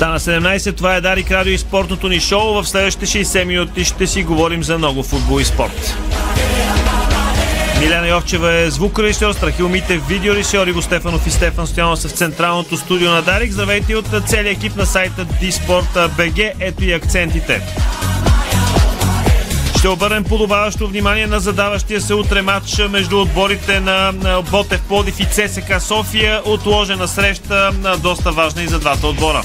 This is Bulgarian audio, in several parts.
Стана 17, това е Дарик Радио и спортното ни шоу. В следващите 60 минути ще си говорим за много футбол и спорт. Милена Йовчева е звукорежисьор, Страхил Митев, видеорежисьор, Иго Стефанов и Стефан Стоянов са в централното студио на Дарик. Здравейте от целия екип на сайта БГ. Ето и акцентите. Ще обърнем подобаващо внимание на задаващия се утре матч между отборите на Ботев Плодив и ЦСК София. Отложена среща, доста важна и за двата отбора.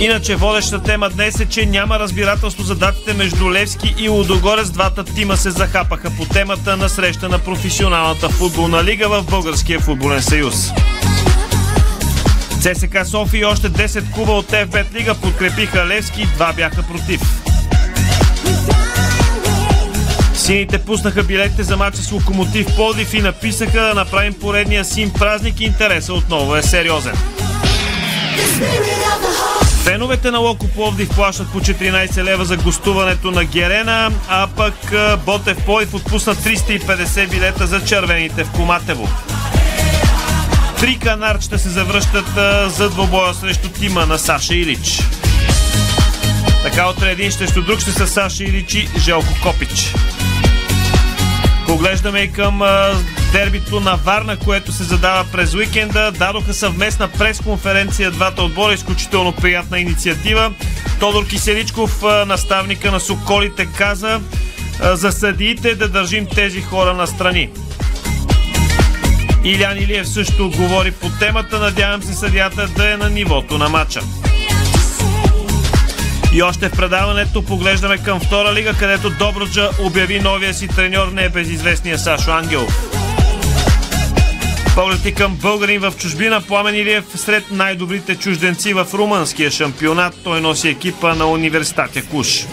Иначе водеща тема днес е, че няма разбирателство за датите между Левски и Лудогорец. Двата тима се захапаха по темата на среща на професионалната футболна лига в Българския футболен съюз. ЦСК София и още 10 клуба от ФБТ лига подкрепиха Левски, два бяха против. Сините пуснаха билетите за матча с Локомотив Плодив и написаха да направим поредния син празник и интереса отново е сериозен. Феновете на Локо Пловдив плащат по 14 лева за гостуването на Герена, а пък Ботев Пловдив отпусна 350 билета за червените в Коматево. Три канарчета се завръщат за двобоя срещу тима на Саша Илич. Така утре един срещу друг ще са Саша Илич и Желко Копич. Поглеждаме и към дербито на Варна, което се задава през уикенда. Дадоха съвместна пресконференция двата отбора, изключително приятна инициатива. Тодор Киселичков, наставника на Соколите, каза за съдиите да държим тези хора на страни. Илян Илиев също говори по темата. Надявам се съдията да е на нивото на матча. И още в предаването поглеждаме към втора лига, където Добруджа обяви новия си треньор, не е безизвестния Сашо Ангелов. Погледи към българин в чужбина, Пламен Илиев сред най-добрите чужденци в румънския шампионат. Той носи екипа на университета Куш.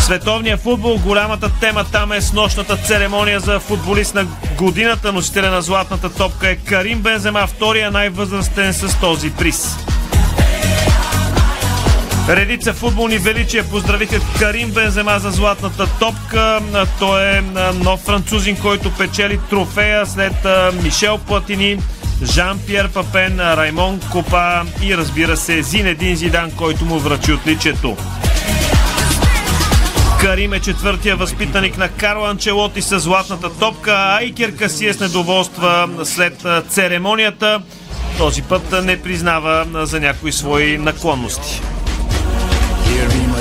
Световния футбол, голямата тема там е с нощната церемония за футболист на годината. Носителя на златната топка е Карим Бензема, втория най-възрастен с този приз. Редица футболни величия поздравиха Карим Бензема за златната топка. Той е нов французин, който печели трофея след Мишел Платини, Жан-Пьер Папен, Раймон Копа и разбира се Зинедин Зидан, който му връчи отличието. Карим е четвъртия възпитаник на Карло Анчелоти с златната топка, а Икер с недоволства след церемонията. Този път не признава за някои свои наклонности.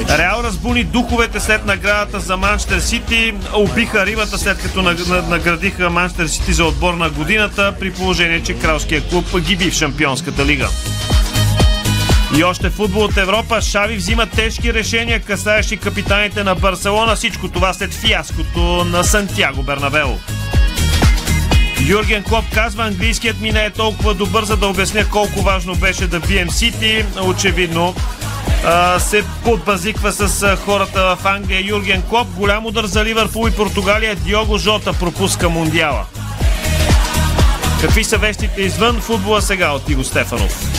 Реал разбуни духовете след наградата за Манчестър Сити. Убиха рибата след като наградиха Манчестър Сити за отбор на годината, при положение, че кралския клуб ги би в Шампионската лига. И още футбол от Европа. Шави взима тежки решения, касаещи капитаните на Барселона. Всичко това след фиаското на Сантьяго Бернабео. Юрген Клоп казва, английският ми не е толкова добър, за да обясня колко важно беше да бием Сити. Очевидно, се подбазиква с хората в Англия. Юрген Клоп, голям удар за Ливърпул и Португалия. Диого Жота пропуска Мундиала. Какви са вестите извън футбола сега от Иго Стефанов?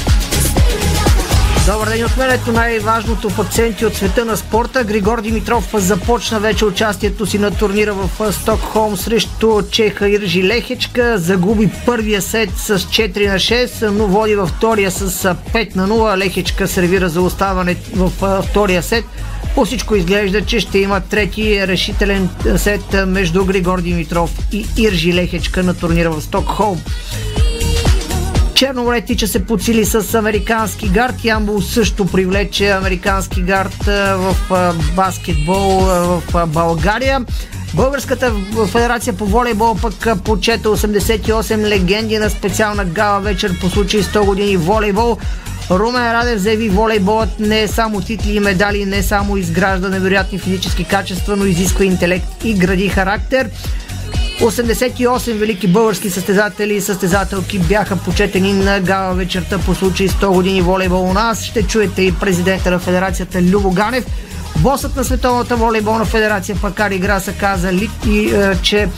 Добър ден от мен. Ето най-важното акценти от света на спорта. Григор Димитров започна вече участието си на турнира в Стокхолм срещу Чеха Иржи Лехечка. Загуби първия сет с 4 на 6, но води във втория с 5 на 0. Лехечка сервира за оставане в втория сет. По всичко изглежда, че ще има трети решителен сет между Григор Димитров и Иржи Лехечка на турнира в Стокхолм. Черно море тича се подсили с американски гард. Ямбол също привлече американски гард в баскетбол в България. Българската федерация по волейбол пък почета 88 легенди на специална гала вечер по случай 100 години волейбол. Румен Радев заяви волейболът не е само титли и медали, не само изгражда невероятни физически качества, но изисква интелект и гради характер. 88 велики български състезатели и състезателки бяха почетени на гала вечерта по случай 100 години волейбол у нас. Ще чуете и президента на федерацията Любо Ганев. Босът на Световната волейболна федерация Пакари Граса каза, и, е, че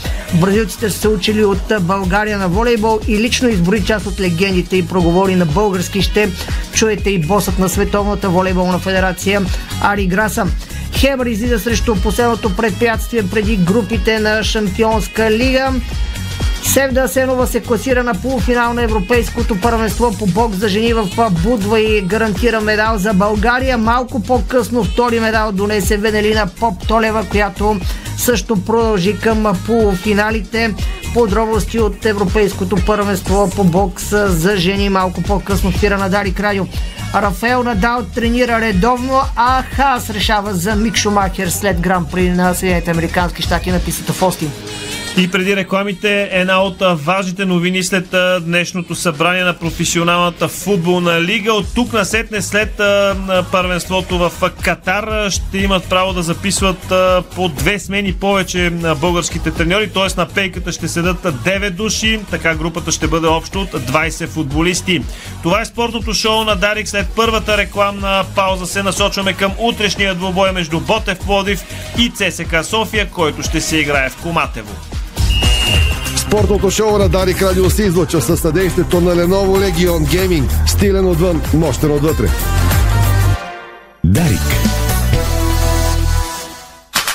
бразилците са се учили от България на волейбол и лично избори част от легендите и проговори на български. Ще чуете и босът на Световната волейболна федерация Ари Граса. Хебър излиза срещу последното предприятствие преди групите на Шампионска лига. Севда Асенова се класира на полуфинал на Европейското първенство по бокс за жени в Будва и гарантира медал за България. Малко по-късно втори медал донесе Венелина Поп Толева, която също продължи към полуфиналите. Подробности от Европейското първенство по бокс за жени малко по-късно спира на Дари Крадио. Рафаел Надал тренира редовно, а Хас решава за Мик Шумахер след гран при на Съединените Американски щати на писата в Остин. И преди рекламите, една от важните новини след днешното събрание на професионалната футболна лига. От тук на сетне след първенството в Катар ще имат право да записват по две смени повече българските треньори, т.е. на пейката ще седат 9 души, така групата ще бъде общо от 20 футболисти. Това е спортното шоу на Дарик. След първата рекламна пауза се насочваме към утрешния двубой между Ботев Плодив и ЦСК София, който ще се играе в Коматево. Спортното шоу на Дарик Радио се излъчва със съдействието на Lenovo Legion Gaming. Стилен отвън, мощен отвътре. Дарик.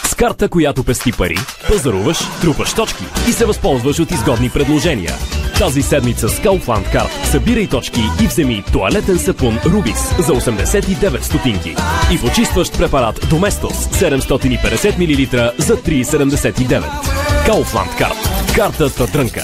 С карта, която пести пари, пазаруваш, трупаш точки и се възползваш от изгодни предложения. Тази седмица с Kaufland Card събирай точки и вземи туалетен сапун Рубис за 89 стотинки и почистващ препарат Доместос 750 мл за 3,79. Kaufland Card Картата трънка.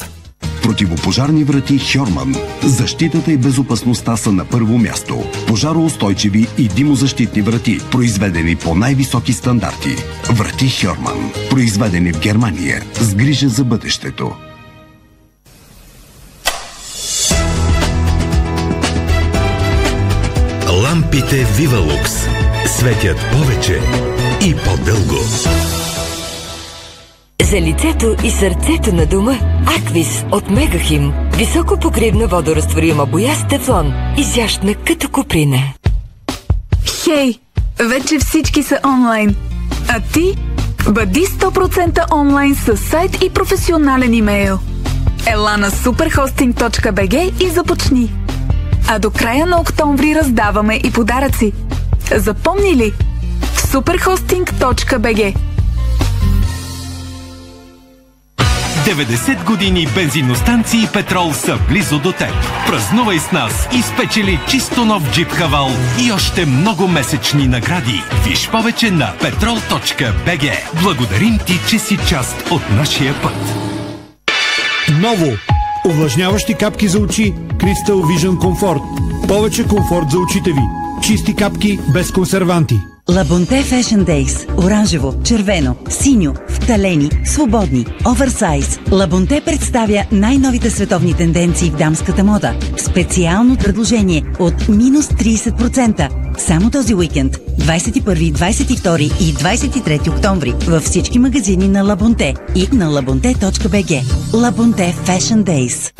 Противопожарни врати Хьорман. Защитата и безопасността са на първо място. Пожароустойчиви и димозащитни врати, произведени по най-високи стандарти. Врати Хьорман. Произведени в Германия. С грижа за бъдещето. Лампите Вивалукс светят повече и по-дълго. За лицето и сърцето на дома Аквис от Мегахим. Високо покривна водорастворима боя с тефлон. Изящна като куприна. Хей! Вече всички са онлайн. А ти? Бъди 100% онлайн с сайт и професионален имейл. Ела на superhosting.bg и започни. А до края на октомври раздаваме и подаръци. Запомни ли? superhosting.bg 90 години бензиностанции Петрол са близо до теб. Празнувай с нас и спечели чисто нов джип Хавал и още много месечни награди. Виж повече на petrol.bg. Благодарим ти, че си част от нашия път. Ново! Увлажняващи капки за очи Crystal Vision Comfort. Повече комфорт за очите ви. Чисти капки без консерванти. Лабонте Fashion Days. Оранжево, червено, синьо, вталени, свободни, оверсайз. Лабонте представя най-новите световни тенденции в дамската мода. Специално предложение от минус 30%. Само този уикенд. 21, 22 и 23 октомври във всички магазини на Лабонте и на labonte.bg. Лабонте Fashion Days.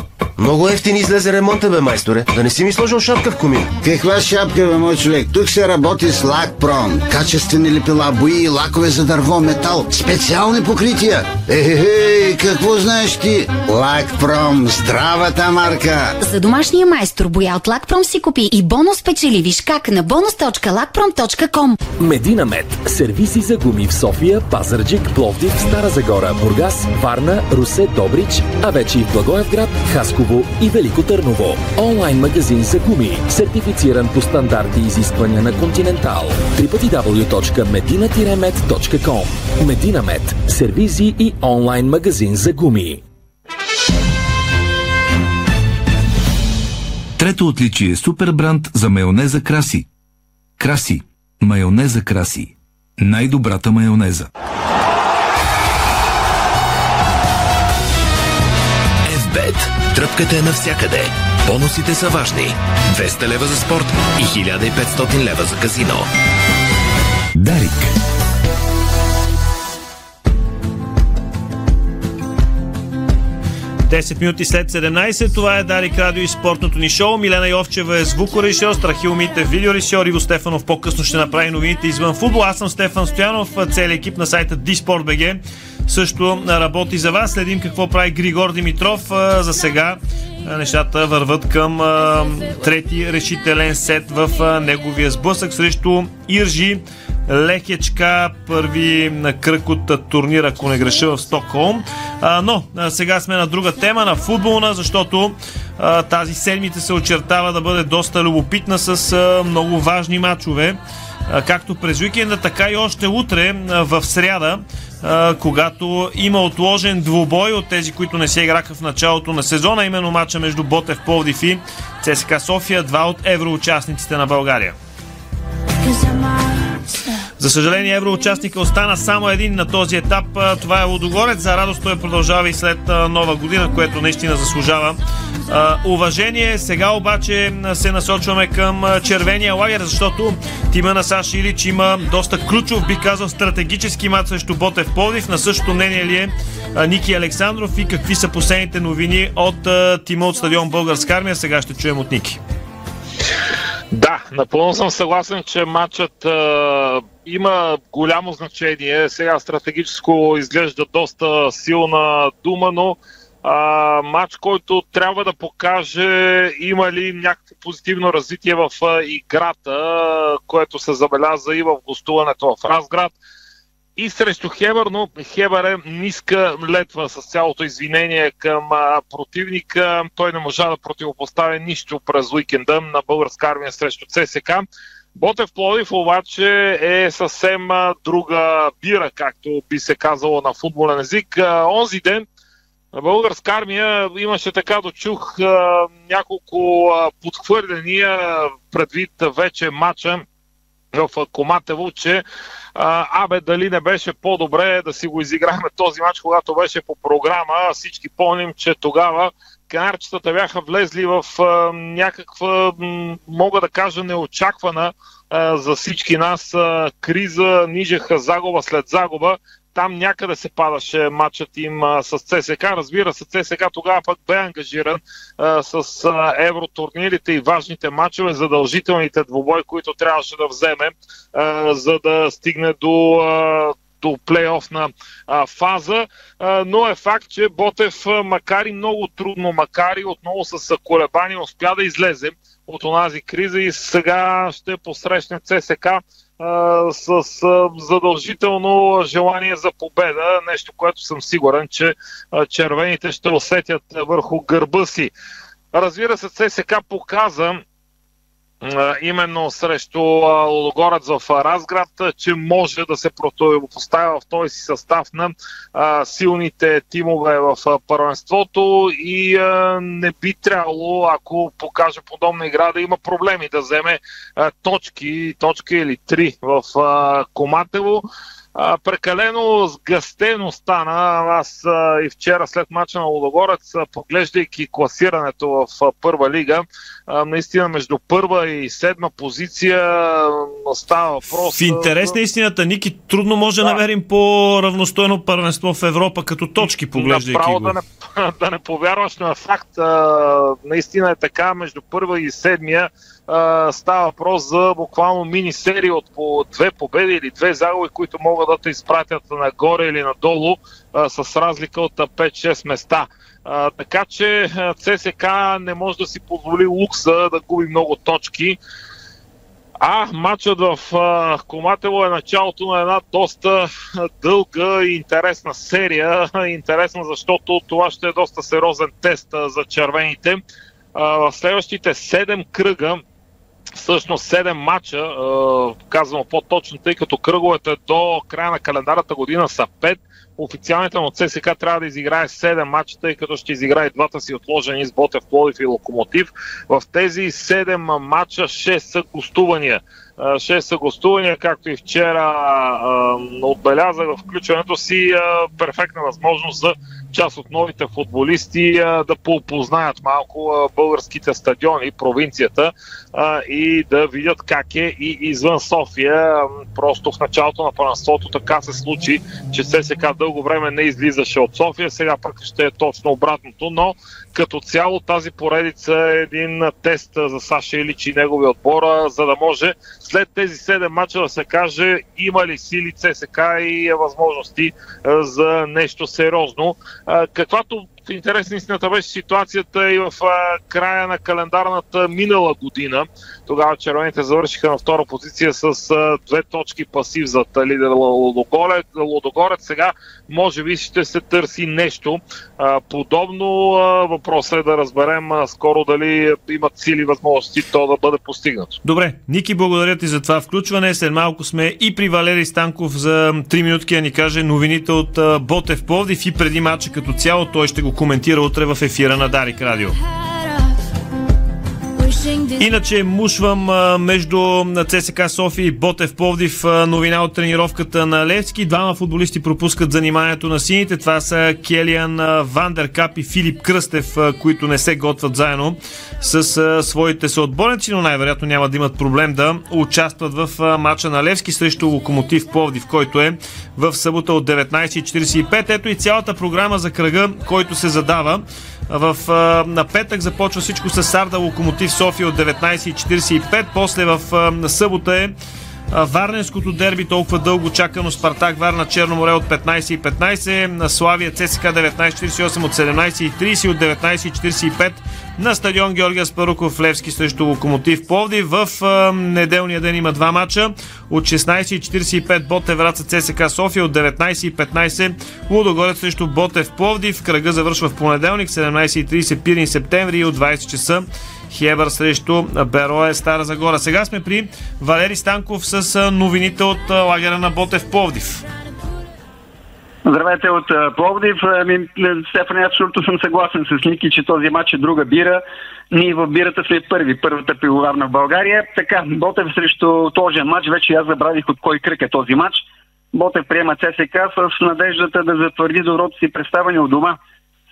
Много ефтин излезе ремонта, бе, майсторе. Да не си ми сложил шапка в комин. Каква шапка, бе, мой човек? Тук се работи с Лакпром. Качествени лепила, бои и лакове за дърво, метал. Специални покрития. Ехе, какво знаеш ти? Лакпром, здравата марка. За домашния майстор боя от Лакпром си купи и бонус печели. Виж как на bonus.lakprom.com Медина Мед. Сервиси за гуми в София, Пазарджик, Пловдив, Стара Загора, Бургас, Варна, Русе, Добрич, а вече и в Благоевград, Хасково и Велико Търново. Онлайн магазин за гуми, сертифициран по стандарти и изисквания на Континентал. www.medina-med.com Медина Мед. Сервизи и онлайн магазин за гуми. Трето отличие – супер бранд за майонеза Краси. Краси. Майонеза Краси. Най-добрата майонеза. FBET. Тръпката е навсякъде. Бонусите са важни. 200 лева за спорт и 1500 лева за казино. Дарик. 10 минути след 17. Това е Дарик Радио и спортното ни шоу. Милена Йовчева е звукорежисьор, Страхил Мите видеорежисьор, Иво Стефанов по-късно ще направи новините извън футбол. Аз съм Стефан Стоянов, целият екип на сайта Disport.bg също работи за вас. Следим какво прави Григор Димитров. За сега нещата върват към трети решителен сет в неговия сблъсък срещу Иржи. Лекечка, първи на кръг от турнира, ако не греша в Стокхолм. А, но а, сега сме на друга тема, на футболна, защото а, тази седмица се очертава да бъде доста любопитна с а, много важни матчове. Както през уикенда, така и още утре в сряда, когато има отложен двубой от тези, които не се играха в началото на сезона, именно матча между Ботев Пловдив и ЦСКА София, два от евроучастниците на България. За съжаление, евроучастника остана само един на този етап. Това е Лодогорец. За радост той продължава и след нова година, което наистина заслужава уважение. Сега обаче се насочваме към червения лагер, защото тима на Саш Илич има доста ключов, би казал, стратегически мат срещу Ботев Пловдив. На същото мнение ли е Ники Александров и какви са последните новини от тима от стадион Българска армия? Сега ще чуем от Ники. Да, напълно съм съгласен, че матчът а, има голямо значение. Сега стратегическо изглежда доста силна дума, но а, матч, който трябва да покаже има ли някакво позитивно развитие в а, играта, което се забеляза и в гостуването в Разград и срещу Хебър, но Хебър е ниска летва с цялото извинение към противника. Той не можа да противопоставя нищо през уикенда на българска армия срещу ЦСК. Ботев Плодив обаче е съвсем друга бира, както би се казало на футболен език. Онзи ден българска армия имаше така дочух няколко а, подхвърляния предвид вече матча в Коматево, че а, абе дали не беше по-добре да си го изиграхме този матч, когато беше по програма. Всички помним, че тогава канарчетата бяха влезли в а, някаква, мога да кажа, неочаквана а, за всички нас а, криза, нижеха загуба след загуба там някъде се падаше матчът им а, с ЦСК. Разбира се, ЦСК тогава пък бе ангажиран а, с евротурнирите и важните матчове, задължителните двубой, които трябваше да вземе, а, за да стигне до а, до плейофна а, фаза, а, но е факт, че Ботев, макар и много трудно, макар и отново с колебания, успя да излезе от онази криза и сега ще посрещне ЦСК с задължително желание за победа, нещо, което съм сигурен, че червените ще усетят върху гърба си. Разбира се, ЦСК показа именно срещу Лудогорец в Разград, че може да се противопоставя в този си състав на силните тимове в първенството и не би трябвало, ако покаже подобна игра, да има проблеми да вземе точки, точка или три в Коматело а, прекалено сгъстено стана. Аз а, и вчера след мача на Лудогорец, поглеждайки класирането в а, първа лига, а, наистина между първа и седма позиция става въпрос. В интерес на истината, Ники, трудно може да намерим по-равностойно първенство в Европа като точки, поглеждайки Направо го. Да не, да не повярваш на факт. А, наистина е така, между първа и седмия става въпрос за буквално мини-серии от по две победи или две загуби, които могат да те изпратят нагоре или надолу а, с разлика от 5-6 места. А, така че ЦСК не може да си позволи лукса да губи много точки. А матчът в а, Коматело е началото на една доста дълга и интересна серия. Интересна, защото това ще е доста сериозен тест а, за червените. А, в следващите 7 кръга всъщност 7 мача, казвам по-точно, тъй като кръговете до края на календарната година са 5. Официалните от ЦСК трябва да изиграе 7 мача, тъй като ще изиграе двата си отложени с Ботев, Плодив и Локомотив. В тези 7 мача 6 са гостувания. 6 са гостувания, както и вчера отбелязах в включването си перфектна възможност за част от новите футболисти да попознаят малко българските стадиони, провинцията и да видят как е и извън София. Просто в началото на първенството така се случи, че ССК дълго време не излизаше от София, сега пък ще е точно обратното, но като цяло тази поредица е един тест за Саша Илич и неговия отбор, за да може след тези 7 мача да се каже има ли сили ЦСК и възможности за нещо сериозно. Каквато в интерес на истината беше ситуацията и в а, края на календарната минала година. Тогава червените завършиха на втора позиция с а, две точки пасив за лидер Лодогорец. Сега може би ще се търси нещо а, подобно. Въпросът е да разберем скоро дали имат сили възможности то да бъде постигнато. Добре, Ники, благодаря ти за това включване. След малко сме и при Валерий Станков за 3 минутки да ни каже новините от Ботев Пловдив и преди матча като цяло. Той ще го коментира утре в ефира на Дарик Радио. Иначе мушвам между ЦСК София и Ботев Пловдив новина от тренировката на Левски. Двама футболисти пропускат заниманието на сините. Това са Келиан Вандеркап и Филип Кръстев, които не се готвят заедно с своите съотборници, но най-вероятно няма да имат проблем да участват в а, матча на Левски срещу Локомотив Пловдив, който е в събота от 19.45. Ето и цялата програма за кръга, който се задава. В, а, на петък започва всичко с Сарда Локомотив София от 19.45. После в а, събота е Варненското дерби толкова дълго чакано Спартак Варна Черно море от 15.15, на Славия ЦСК 19.48 от 17.30 от 19.45 на стадион Георгия Спаруков Левски срещу Локомотив Пловди. В неделния ден има два мача. От 16.45 Ботев Враца ЦСК София, от 19.15 Лудогорец срещу Ботев Пловдив. Кръга завършва в понеделник, 17.30 Пирин септември и от 20 часа Хебър срещу Берое Стара Загора. Сега сме при Валери Станков с новините от лагера на Ботев Пловдив. Здравейте от Пловдив. Ами, Стефан, абсолютно съм съгласен с Ники, че този матч е друга бира. Ние в бирата сме първи, първата пивоварна в България. Така, Ботев срещу този матч, вече аз забравих от кой кръг е този матч. Ботев приема ЦСК с надеждата да затвърди доброто си представяне от дома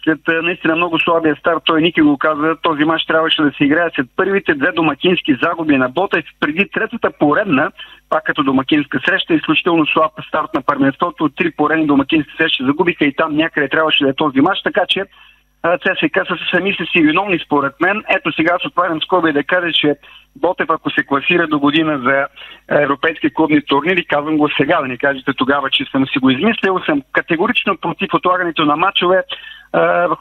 след наистина много слабия старт, той Ники го каза, този мач трябваше да се играе след първите две домакински загуби на Ботев. Преди третата поредна, пак като домакинска среща, изключително слаб старт на първенството, три поредни домакински срещи загубиха и там някъде трябваше да е този мач, така че ЦСК са сами са си виновни според мен. Ето сега аз отварям скоби да кажа, че Ботев, ако се класира до година за европейски клубни турнири, казвам го сега, да не кажете тогава, че съм си го измислил, съм категорично против отлагането на матчове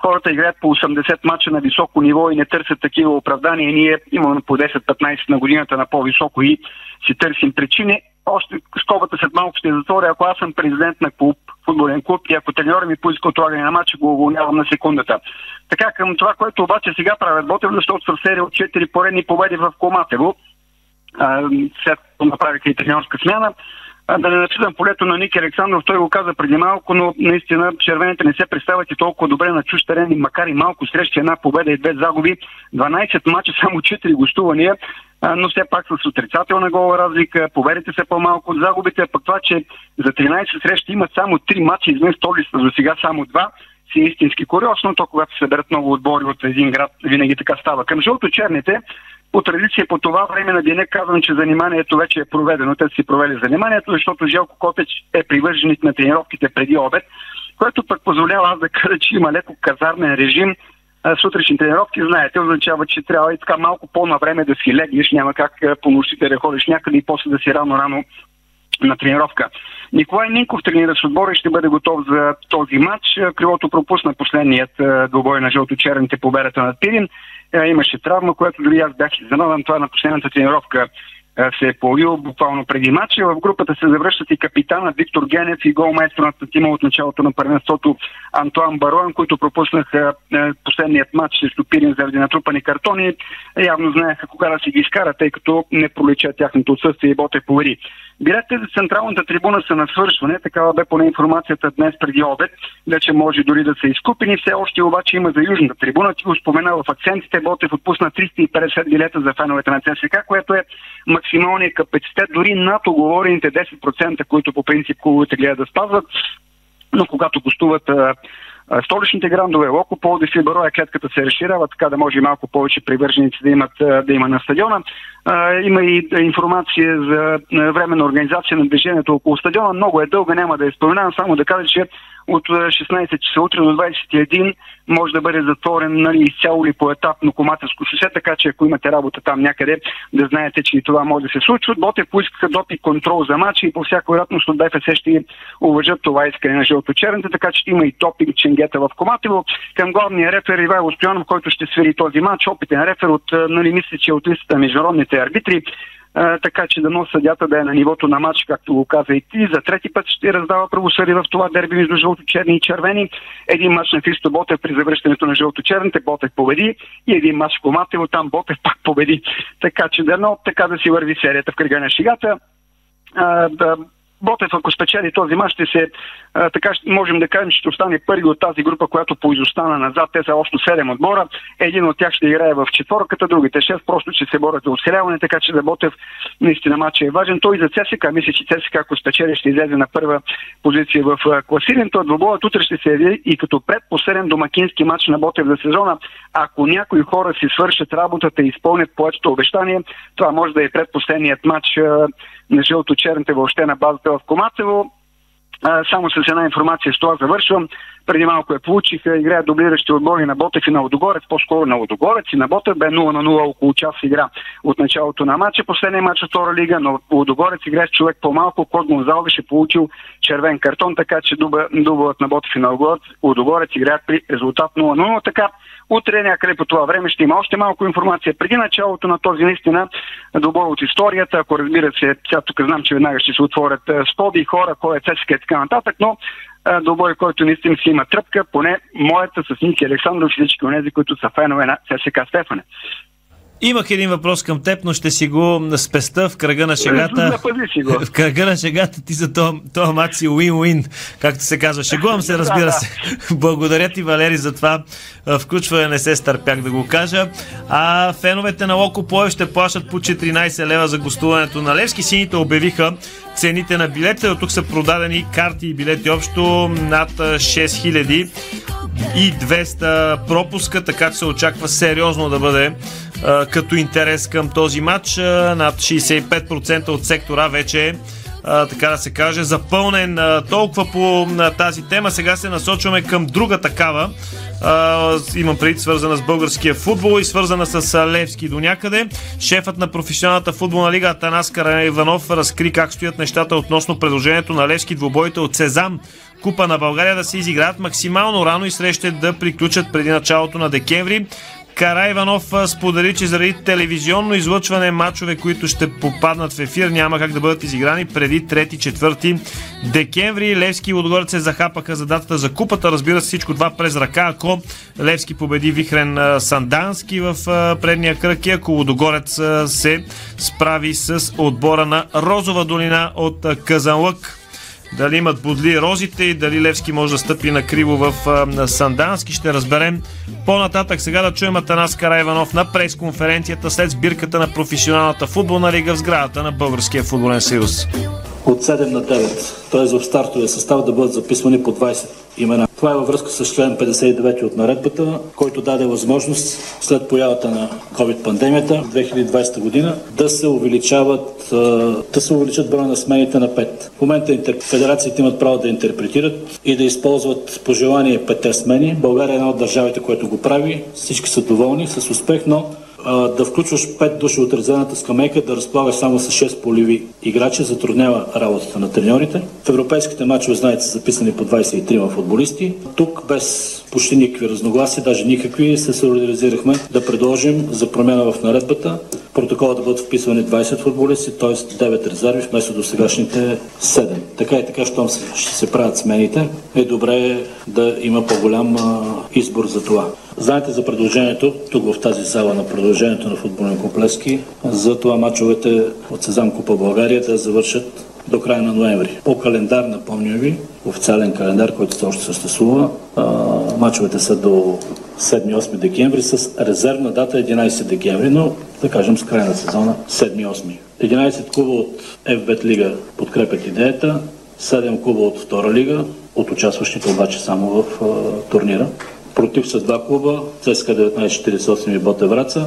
хората играят по 80 мача на високо ниво и не търсят такива оправдания. Ние имаме по 10-15 на годината на по-високо и си търсим причини. Още скобата след малко ще затворя. Ако аз съм президент на клуб, футболен клуб и ако треньора ми поиска отлагане на матча, го уволнявам на секундата. Така към това, което обаче сега правят Ботев, защото са в серия от 4 поредни победи в Коматево, след направиха и треньорска смяна, да не начитам полето на Ники Александров, той го каза преди малко, но наистина червените не се представят и толкова добре на чуж терен, макар и малко срещи, една победа и две загуби, 12 мача, само 4 гостувания, но все пак с отрицателна гола разлика, победите са по-малко от загубите, пък това, че за 13 срещи имат само 3 мача извън столицата, за сега само 2, си истински куриосно, то когато се съберат много отбори от един град, винаги така става. Към жълто-черните, по традиция по това време на деня казвам, че заниманието вече е проведено. Те си провели заниманието, защото Желко Котеч е привърженик на тренировките преди обед, което пък позволява аз да кажа, че има леко казармен режим. Сутрешни тренировки, знаете, означава, че трябва и така малко по-на време да си легнеш, няма как по нощите да ходиш някъде и после да си рано-рано на тренировка. Николай Нинков тренира с отбора и ще бъде готов за този матч. Крилото пропусна последният двобой на жълто-черните победата на Тирин. Имаше травма, която дори аз бях изненадан. Това на последната тренировка се е появил буквално преди матча. В групата се завръщат и капитана Виктор Генев и голмайсторът на тима от началото на първенството Антуан Бароен, които пропуснаха последният матч срещу Пирин заради натрупани картони. Явно знаеха кога да си ги изкарат, тъй като не пролича тяхното отсъствие и Боте повери. Билетите за централната трибуна са на свършване, такава бе поне информацията днес преди обед. Вече може дори да са изкупени. Все още обаче има за южната трибуна. Ти го спомена в акцентите. Ботев отпусна 350 билета за феновете на ЦСК, което е максимално максималния капацитет, дори над оговорените 10%, които по принцип клубовете гледат да спазват. Но когато гостуват столичните грандове, Локо, Полдив и Бароя, клетката се разширява, така да може и малко повече привърженици да, имат, да има на стадиона. Има и информация за временна организация на движението около стадиона. Много е дълга, няма да я споменавам, само да кажа, че от 16 часа утре до 21 може да бъде затворен нали, изцяло или поетапно Комателско шосе, така че ако имате работа там някъде, да знаете, че и това може да се случва. Боте поискаха допи контрол за матча и по всяка вероятност от БФС ще уважат това искане на жълточерните, така че има и топинг ченгета в Коматело. Към главния рефер Ивайло Стоянов, който ще свири този матч, опитен рефер от, нали, мисля, че от листата на международните арбитри така че да носи съдята да е на нивото на матч, както го каза и ти. За трети път ще раздава правосъди в това дерби между жълто-черни и червени. Един матч на Христо Ботев при завръщането на жълто-черните, Ботев победи и един матч в Коматело, там Ботев пак победи. Така че дано така да си върви серията в кръга на шигата. А, да, Ботев, ако спечели този мач, ще се, а, така можем да кажем, че ще остане първи от тази група, която поизостана назад. Те са общо 7 отбора. Един от тях ще играе в четворката, другите 6 просто ще се борят за оцеляване, така че за Ботев наистина матчът е важен. Той за ЦСК, мисля, че ЦСК, ако спечели, ще излезе на първа позиция в класирането. Двобоят утре ще се яви и като предпоследен домакински матч на Ботев за сезона. Ако някои хора си свършат работата и изпълнят поетото обещание, това може да е предпоследният матч на жълто-черните въобще на базата в Комацево. А, само с една информация с това завършвам. Преди малко я получиха, играят дублиращи отбори на Ботев и на Лодогорец, по-скоро на Лодогорец и на Ботев бе 0 на 0 около час игра от началото на матча. Последния матч от втора лига, но Лодогорец играе с човек по-малко, Код Гонзал беше получил червен картон, така че дублът на Ботев и на Лодогорец играят при резултат 0 на 0. Така Утре някъде по това време ще има още малко информация. Преди началото на този наистина добой от историята, ако разбира се, сега тук знам, че веднага ще се отворят споди, хора, кой е ЦСКА и така нататък, но добой, който наистина си има тръпка, поне моята с Ники Александров и всички от които са фенове на ЦСКА Стефане. Имах един въпрос към теб, но ще си го спеста в кръга на шегата. В кръга на шегата ти за този матч си уин-уин, както се казва. Шегувам се, разбира се. Благодаря ти, Валери, за това включване. Не се стърпях да го кажа. А феновете на Локо Плоев ще плащат по 14 лева за гостуването на Левски. Сините обявиха цените на билетите. От тук са продадени карти и билети общо над 6000 и 200 пропуска, така че се очаква сериозно да бъде като интерес към този матч. Над 65% от сектора вече е така да се каже, запълнен толкова по тази тема. Сега се насочваме към друга такава. А, имам преди свързана с българския футбол и свързана с Левски до някъде. Шефът на професионалната футболна лига Атанас Иванов разкри как стоят нещата относно предложението на Левски двобоите от Сезам Купа на България да се изиграят максимално рано и срещите да приключат преди началото на декември. Кара Иванов сподели, че заради телевизионно излъчване матчове, които ще попаднат в ефир, няма как да бъдат изиграни преди 3-4 декември. Левски и Лодогорец се захапаха за датата за купата. Разбира се, всичко това през ръка. Ако Левски победи Вихрен Сандански в предния кръг и ако Лодогорец се справи с отбора на Розова долина от Казанлък дали имат бодли розите и дали Левски може да стъпи на криво в на Сандански. Ще разберем по-нататък. Сега да чуем Атанас Карайванов на пресконференцията след сбирката на професионалната футболна лига в сградата на Българския футболен съюз. От 7 на 9, т.е. в стартовия състав да бъдат записвани по 20 имена. Това е във връзка с член 59 от наредбата, който даде възможност след появата на COVID-пандемията в 2020 година да се увеличават да се увеличат броя на смените на 5. В момента федерациите имат право да интерпретират и да използват по желание 5 смени. България е една от държавите, което го прави. Всички са доволни с успех, но да включваш 5 души от резервната скамейка, да разполагаш само с 6 поливи играчи, затруднява работата на треньорите. В европейските матчове, знаете, са записани по 23 футболисти. Тук без почти никакви разногласия, даже никакви, се солидаризирахме да предложим за промяна в наредбата протокола да бъдат вписвани 20 футболисти, т.е. 9 резерви вместо до сегашните 7. Така и така, щом ще се правят смените, е добре да има по-голям избор за това. Знаете за предложението, тук в тази зала на предложението на футболен комплески, за това мачовете от Сезам Купа България да завършат до края на ноември. По календар, напомням ви, официален календар, който още съществува, мачовете са до 7-8 декември с резервна дата 11 декември, но да кажем с края на сезона 7-8. 11 клуба от FBET лига подкрепят идеята, 7 клуба от втора лига, от участващите обаче само в а, турнира. Против са два клуба, ЦСКА 1948 и Боте Враца.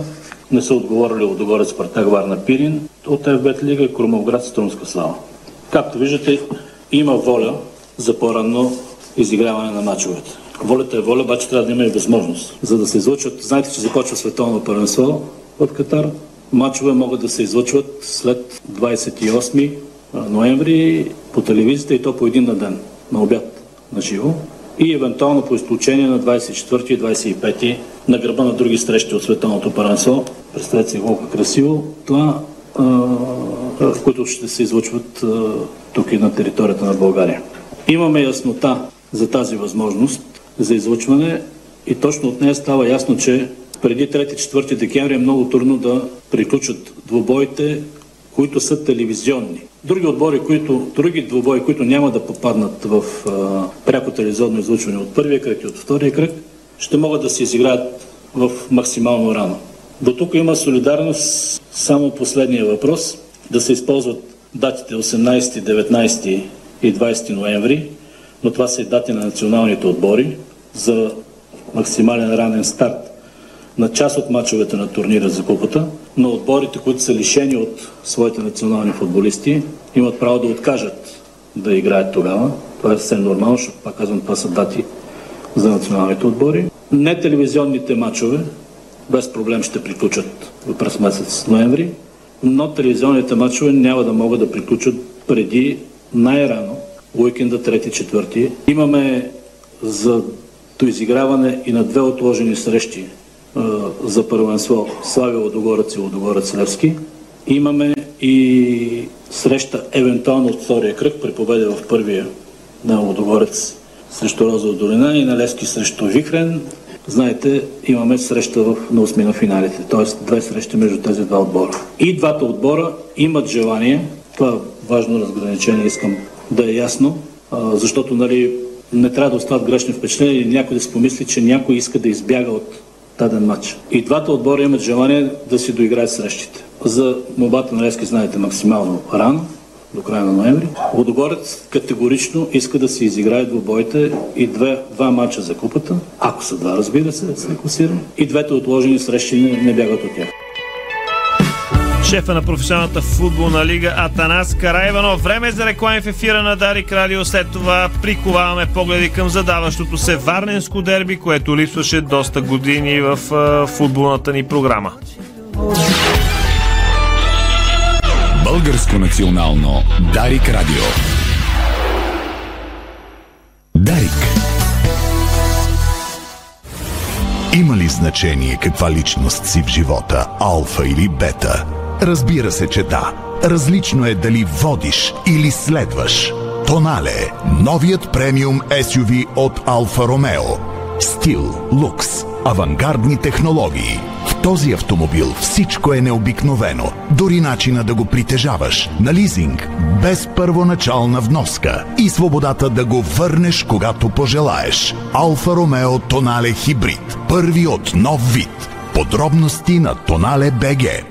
Не са отговорили Лодогорец Спартак Варна Пирин от FBET лига и Крумовград Струнска слава. Както виждате, има воля за по-ранно изиграване на мачовете. Волята е воля, обаче трябва да има и възможност. За да се излъчват, знаете, че започва световно първенство в Катар. Мачове могат да се излъчват след 28 ноември по телевизията и то по един на ден, на обяд, на живо. И евентуално по изключение на 24 и 25 на гърба на други срещи от световното първенство. Представете си колко красиво. Това, в които ще се излъчват тук и на територията на България. Имаме яснота за тази възможност за излъчване и точно от нея става ясно, че преди 3-4 декември е много трудно да приключат двубоите, които са телевизионни. Други отбори, които, други двубои, които няма да попаднат в а, пряко телевизионно излъчване от първия кръг и от втория кръг, ще могат да се изиграят в максимално рано. До тук има солидарност само последния въпрос да се използват датите 18, 19 и 20 ноември, но това са и дати на националните отбори за максимален ранен старт на част от мачовете на турнира за купата, но отборите, които са лишени от своите национални футболисти, имат право да откажат да играят тогава. Това е съвсем нормално, защото пак казвам, това са дати за националните отбори. Не телевизионните мачове без проблем ще приключат през месец ноември, но телевизионните мачове няма да могат да приключат преди най-рано уикенда 3-4. Имаме за доизиграване и на две отложени срещи за първенство Славя Лодогорец и Лодогорец Левски. Имаме и среща евентуално от втория кръг при победа в първия на Лодогорец срещу Розова долина и на Левски срещу Вихрен. Знаете, имаме среща в, на осми на финалите, т.е. две срещи между тези два отбора. И двата отбора имат желание, това е важно разграничение, искам да е ясно, защото нали, не трябва да остават грешни впечатления или някой да си помисли, че някой иска да избяга от даден матч. И двата отбора имат желание да си доиграят срещите. За мобата на Лески знаете максимално рано, до края на ноември. Водогорец категорично иска да се изиграе двубоите и две, два матча за купата, ако са два, разбира се, се класира, и двете отложени срещи не, не бягат от тях. Шефа на професионалната футболна лига Атанас Карайванов. Време е за реклами в ефира на Дарик Радио. След това приковаваме погледи към задаващото се Варненско дерби, което липсваше доста години в футболната ни програма. Българско национално Дарик Радио. Дарик. Има ли значение каква личност си в живота, алфа или бета? Разбира се, че да. Различно е дали водиш или следваш. Тонале – новият премиум SUV от Алфа Ромео. Стил, лукс, авангардни технологии. В този автомобил всичко е необикновено. Дори начина да го притежаваш. На лизинг, без първоначална вноска. И свободата да го върнеш, когато пожелаеш. Алфа Ромео Тонале Хибрид. Първи от нов вид. Подробности на Тонале БГ.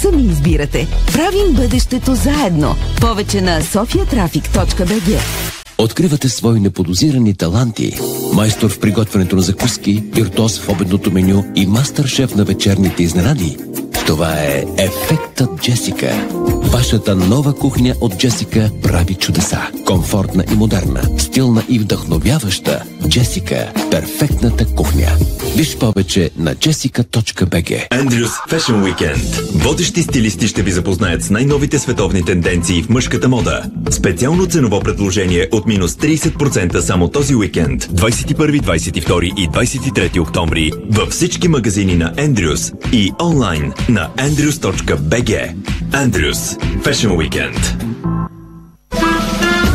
Сами избирате. Правим бъдещето заедно. Повече на sofiatraffic.bg Откривате свои неподозирани таланти. Майстор в приготвянето на закуски, виртуоз в обедното меню и мастър-шеф на вечерните изненади. Това е ефектът Джесика. Вашата нова кухня от Джесика прави чудеса. Комфортна и модерна, стилна и вдъхновяваща. Джесика – перфектната кухня. Виж повече на jessica.bg Андрюс Fashion Weekend. Водещи стилисти ще ви запознаят с най-новите световни тенденции в мъжката мода. Специално ценово предложение от минус 30% само този уикенд. 21, 22 и 23 октомври във всички магазини на Андрюс и онлайн на andrews.bg. Андрюс Fashion Weekend.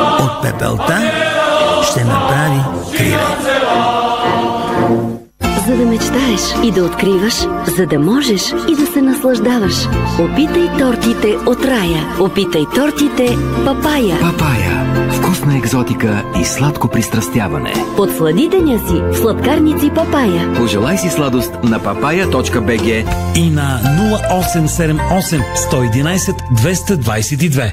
От пепелта ще направи криле. За да мечтаеш и да откриваш, за да можеш и да се наслаждаваш. Опитай тортите от рая. Опитай тортите Папая. Папая. Вкусна екзотика и сладко пристрастяване. Подслади деня си в сладкарници Папая. Пожелай си сладост на papaya.bg и на 0878 111 222.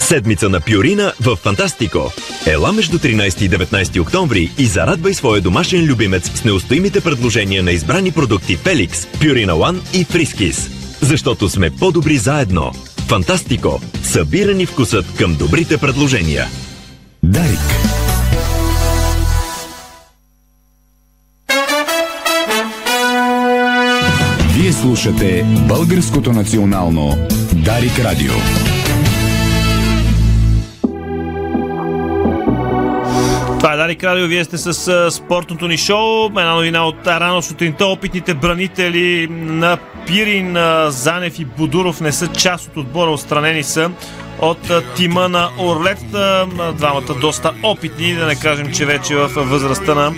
Седмица на Пюрина в Фантастико. Ела между 13 и 19 октомври и зарадвай своя домашен любимец с неустоимите предложения на избрани продукти Феликс, Пюрина One и Фрискис. Защото сме по-добри заедно. Фантастико. Събирани вкусът към добрите предложения. Дарик. Вие слушате Българското национално Дарик Радио. Това е Дарик Радио, вие сте с а, спортното ни шоу. Една новина от рано сутринта. Опитните бранители на Пирин, а, Занев и Будуров не са част от отбора. Отстранени са от а, тима на Орлет. Двамата доста опитни, да не кажем, че вече в възрастта на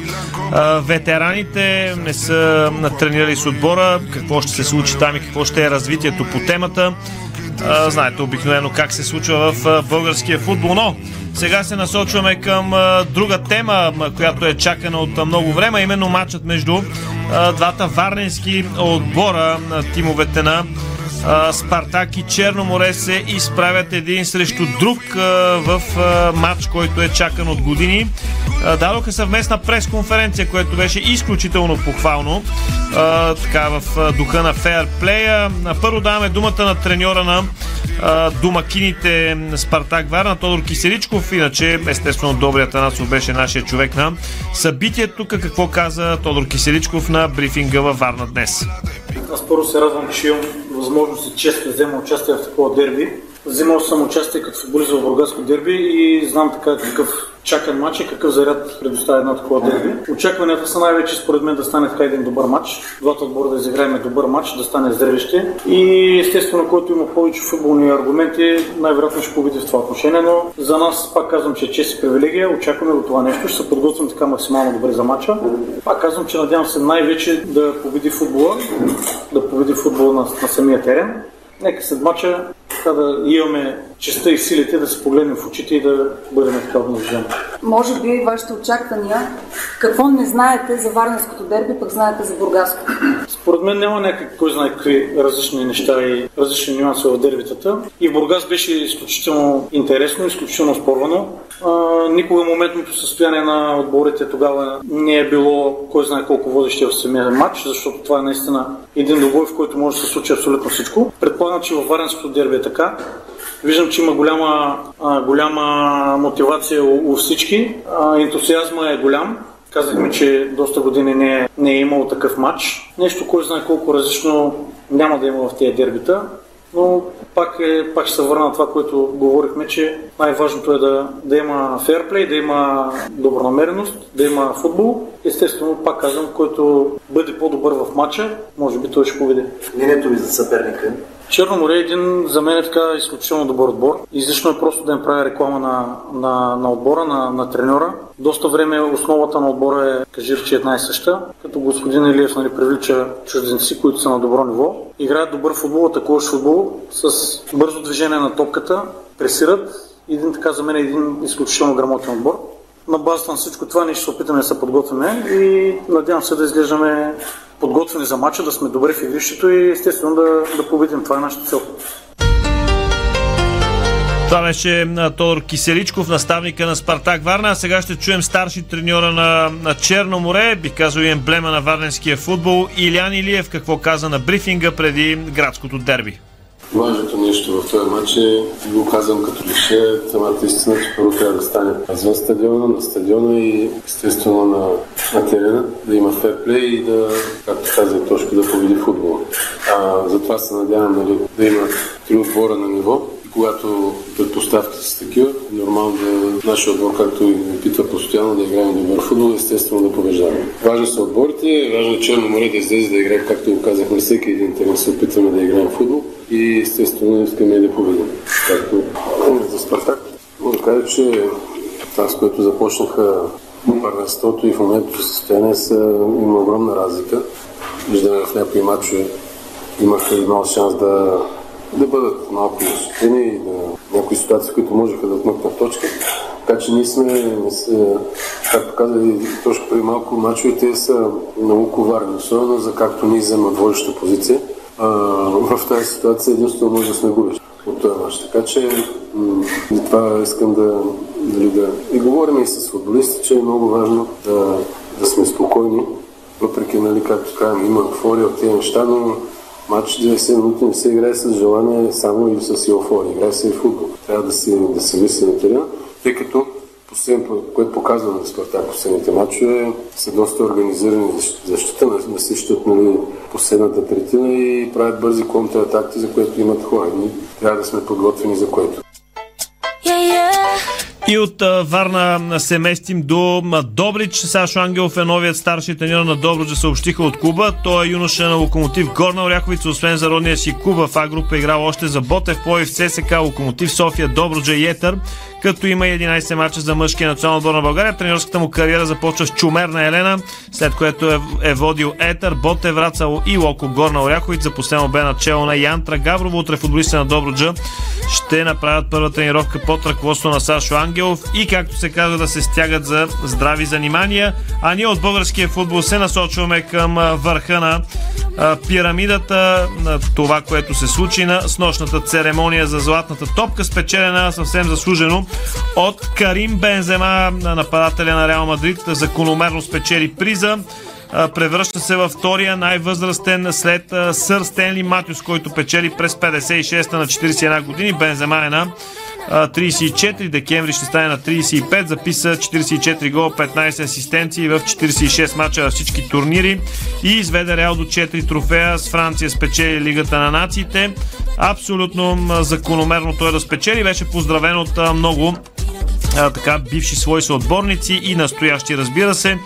ветераните не са тренирали с отбора. Какво ще се случи там и какво ще е развитието по темата. Знаете обикновено как се случва в българския футбол, но сега се насочваме към друга тема, която е чакана от много време, именно матчът между двата варненски отбора на тимовете на а, Спартак и Черноморе се изправят един срещу друг в матч, който е чакан от години. Дадоха съвместна пресконференция, което беше изключително похвално. Така в духа на фейерплея. Първо даваме думата на треньора на домакините Спартак Варна, Тодор Киселичков. Иначе, естествено, добрият Анасов беше нашия човек на събитието. Какво каза Тодор Киселичков на брифинга във Варна днес? Аз първо се радвам, че имам възможност и често да взема участие в такова дерби. Взимал съм участие като футболист в Бургаско дерби и знам така какъв чакан матч и какъв заряд предоставя едно такова дерби. Очакванията са най-вече според мен да стане така един добър матч. Двата отбора да изиграем добър матч, да стане зрелище. И естествено, който има повече футболни аргументи, най-вероятно ще победи в това отношение, но за нас пак казвам, че е чест и привилегия. Очакваме от това нещо. Ще се подготвим така максимално добре за матча. Пак казвам, че надявам се най-вече да победи футбола, да победи футбола на, на самия терен. Нека след мача така да имаме честа и силите да се погледнем в очите и да бъдем така обнажени. Може би вашите очаквания, какво не знаете за Варненското дерби, пък знаете за Бургаско? Според мен няма някакви, кой знае какви различни неща и различни нюанси в дербитата. И в Бургас беше изключително интересно, изключително спорвано. А, никога моментното състояние на отборите тогава не е било кой знае колко водещи в самия матч, защото това е наистина един добой, в който може да се случи абсолютно всичко. Предполагам, че във Варенското дерби е така. Виждам, че има голяма, а, голяма мотивация у, у всички. А, ентусиазма е голям. Казахме, че доста години не е, не е имало такъв матч. Нещо, кой знае колко различно няма да има в тези дербита. Но пак, е, пак ще се върна на това, което говорихме, че най-важното е да, да има фейрплей, да има добронамереност, да има футбол. Естествено, пак казвам, който бъде по-добър в матча, може би той ще победи. Мнението ви за съперника? Черно море е един за мен е така изключително добър отбор. Излишно е просто да им правя реклама на, на, на отбора, на, на треньора. Доста време основата на отбора е, кажи, че една и съща, като господин Илиев нали, привлича чужденци, които са на добро ниво. Играят добър футбол, атакуващ футбол, с бързо движение на топката, пресират. Един така за мен е един изключително грамотен отбор. На базата на всичко това ние ще се опитаме да се подготвяме и надявам се да изглеждаме подготвени за матча, да сме добре в игрището и естествено да, да победим. Това е нашата цел. Това беше Тодор Киселичков, наставника на Спартак Варна. А сега ще чуем старши треньора на, на Черно море, бих казал и емблема на варненския футбол, Илян Илиев, какво каза на брифинга преди градското дерби. Важното нещо в този матч е, го казвам като лише, самата истина, че първо трябва да стане извън стадиона, на стадиона и естествено на, на терена, да има ферплей и да, както каза Тошко, да победи футбола. А, затова се надявам нали, да има три отбора на ниво, когато предпоставките са такива, е нормално да нашия отбор, както и пита постоянно, да играем добър футбол, естествено да побеждаваме. Важни са отборите, важно е Черно море да излезе да играе, както го казахме, всеки един терен се опитваме да играем футбол и естествено искаме да победим. Както за Спартак, мога да кажа, че това, с което започнаха първенството и в момента състояние са, има огромна разлика. Виждаме в някои матчове имаха имал шанс да да бъдат малко защитени и да някои ситуации, които можеха да отмъкнат точка. Така че ние сме, не са, както каза и точно преди малко, мачовете са много коварни, особено за както ние вземат водеща позиция. А, в тази ситуация единствено може да сме губиш от този мач. Така че м- това искам да, дали да... И говорим и с футболисти, че е много важно да, да сме спокойни, въпреки, нали, както казвам, има еуфория от тези неща, но Матч 90 минути не се играе с желание само или с еуфория. Играе се и футбол. Трябва да се, да се мисли на терена, тъй като последното, което показва на Спартак последните матчове, са доста организирани защита на от нали, последната третина и правят бързи контратакти, за което имат хора. Ние трябва да сме подготвени за което. И от а, Варна се местим до Добрич. Сашо Ангелов е новият старши треньор на Добруджа, съобщиха от клуба. Той е юноша на Локомотив Горна Оряховица, освен за родния си клуба в А-група, играл още за Ботев, Плоев, ЦСК, Локомотив София, Добруджа и Етър като има 11 мача за мъжкия национал отбор на България. Тренерската му кариера започва с Чумерна Елена, след което е, е водил Етър, Боте, Врацало и Локо Горна Оряховиц. За последно бе начало на Янтра Гаврово. Утре футболистите на Добруджа ще направят първа тренировка под ръководство на Сашо Ангелов и както се казва да се стягат за здрави занимания. А ние от българския футбол се насочваме към върха на пирамидата, на това, което се случи на снощната церемония за златната топка, спечелена съвсем заслужено от Карим Бензема, нападателя на Реал Мадрид, закономерно спечели приза превръща се във втория най-възрастен след Сър Стенли Матюс, който печели през 56-та на 41 години. Бензема е на 34, декември ще стане на 35, записа 44 гол, 15 асистенции в 46 мача във всички турнири и изведе Реал до 4 трофея. С Франция спечели Лигата на нациите. Абсолютно закономерно той да спечели. Беше поздравен от много а, така, бивши свои съотборници и настоящи, разбира се.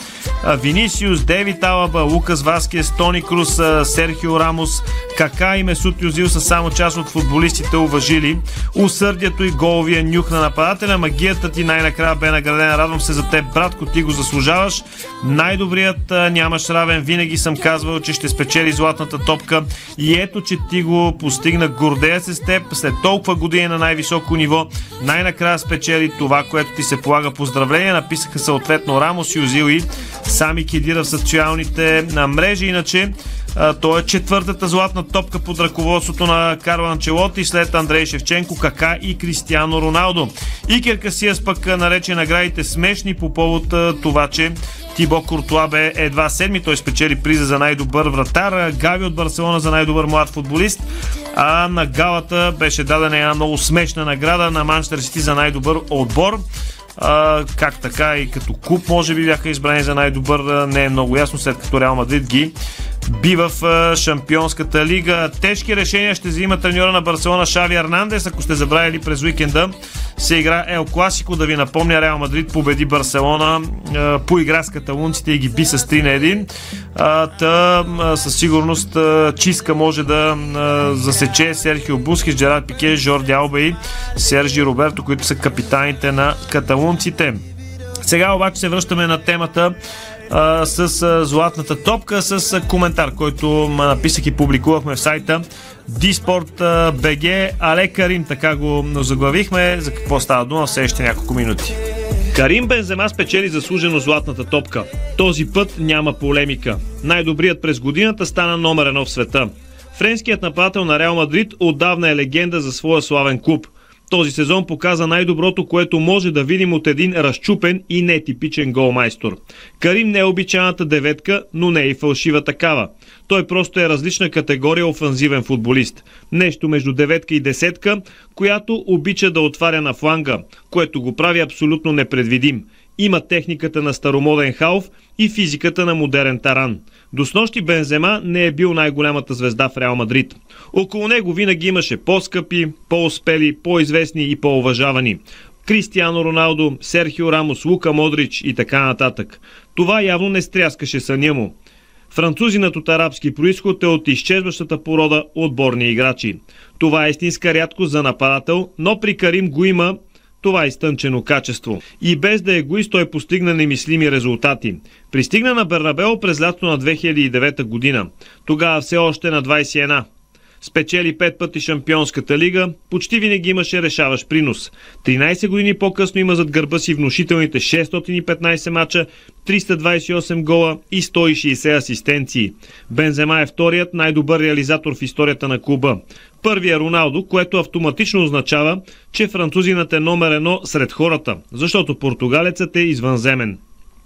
А, Винисиус, Девит Алаба, Лукас Васкес, Тони Крус, Серхио Рамос, Кака и Месут Юзил са само част от футболистите уважили. Усърдието и головия нюх на нападателя. Магията ти най-накрая бе наградена. Радвам се за теб, братко, ти го заслужаваш. Най-добрият нямаш равен. Винаги съм казвал, че ще спечели златната топка. И ето, че ти го постигна. Гордея се с теб. След толкова години на най-високо ниво, най-накрая спечели това, което ти се полага. Поздравления. Написаха съответно Рамос и Озил и Сами Кидира в социалните мрежи. Иначе той е четвъртата златна топка под ръководството на Карл Анчелоти след Андрей Шевченко, Кака и Кристиано Роналдо. Икер Касиас пък нарече наградите смешни по повод това, че Тибо Куртуа бе едва седми. Той спечели приза за най-добър вратар. Гави от Барселона за най-добър млад футболист. А на галата беше дадена една много смешна награда на Манчестър Сити за най-добър отбор. А, как така и като клуб може би бяха избрани за най-добър, не е много ясно, след като Реал Мадрид ги би в Шампионската лига. Тежки решения ще взима треньора на Барселона Шави Арнандес. Ако сте забравили през уикенда, се игра Ел Класико. Да ви напомня, Реал Мадрид победи Барселона по игра с каталунците и ги би с 3 на 1. Та със сигурност чистка може да засече Серхио Бускис, Джерард Пике, Жорди Алба и Сержи Роберто, които са капитаните на каталунците. Сега обаче се връщаме на темата а, с а, златната топка, с а, коментар, който написах и публикувахме в сайта Диспорт BG. Але Карим, така го заглавихме. За какво става дума в следващите няколко минути. Карим Бензема спечели заслужено златната топка. Този път няма полемика. Най-добрият през годината стана номер едно в света. Френският нападател на Реал Мадрид отдавна е легенда за своя славен клуб. Този сезон показа най-доброто, което може да видим от един разчупен и нетипичен голмайстор. Карим не е обичаната деветка, но не е и фалшива такава. Той просто е различна категория офанзивен футболист. Нещо между деветка и десетка, която обича да отваря на фланга, което го прави абсолютно непредвидим. Има техниката на старомоден халф и физиката на модерен таран. До снощи Бензема не е бил най-голямата звезда в Реал Мадрид. Около него винаги имаше по-скъпи, по-успели, по-известни и по-уважавани. Кристиано Роналдо, Серхио Рамос, Лука Модрич и така нататък. Това явно не стряскаше съня му. Французинът от арабски происход е от изчезващата порода отборни играчи. Това е истинска рядко за нападател, но при Карим го има това изтънчено качество. И без да е егоист, той постигна немислими резултати. Пристигна на Бернабел през лято на 2009 година. Тогава все още на 21. Спечели пет пъти Шампионската лига, почти винаги имаше решаващ принос. 13 години по-късно има зад гърба си внушителните 615 мача, 328 гола и 160 асистенции. Бензема е вторият най-добър реализатор в историята на клуба. Първия Роналдо, което автоматично означава, че французинът е номер едно сред хората, защото португалецът е извънземен.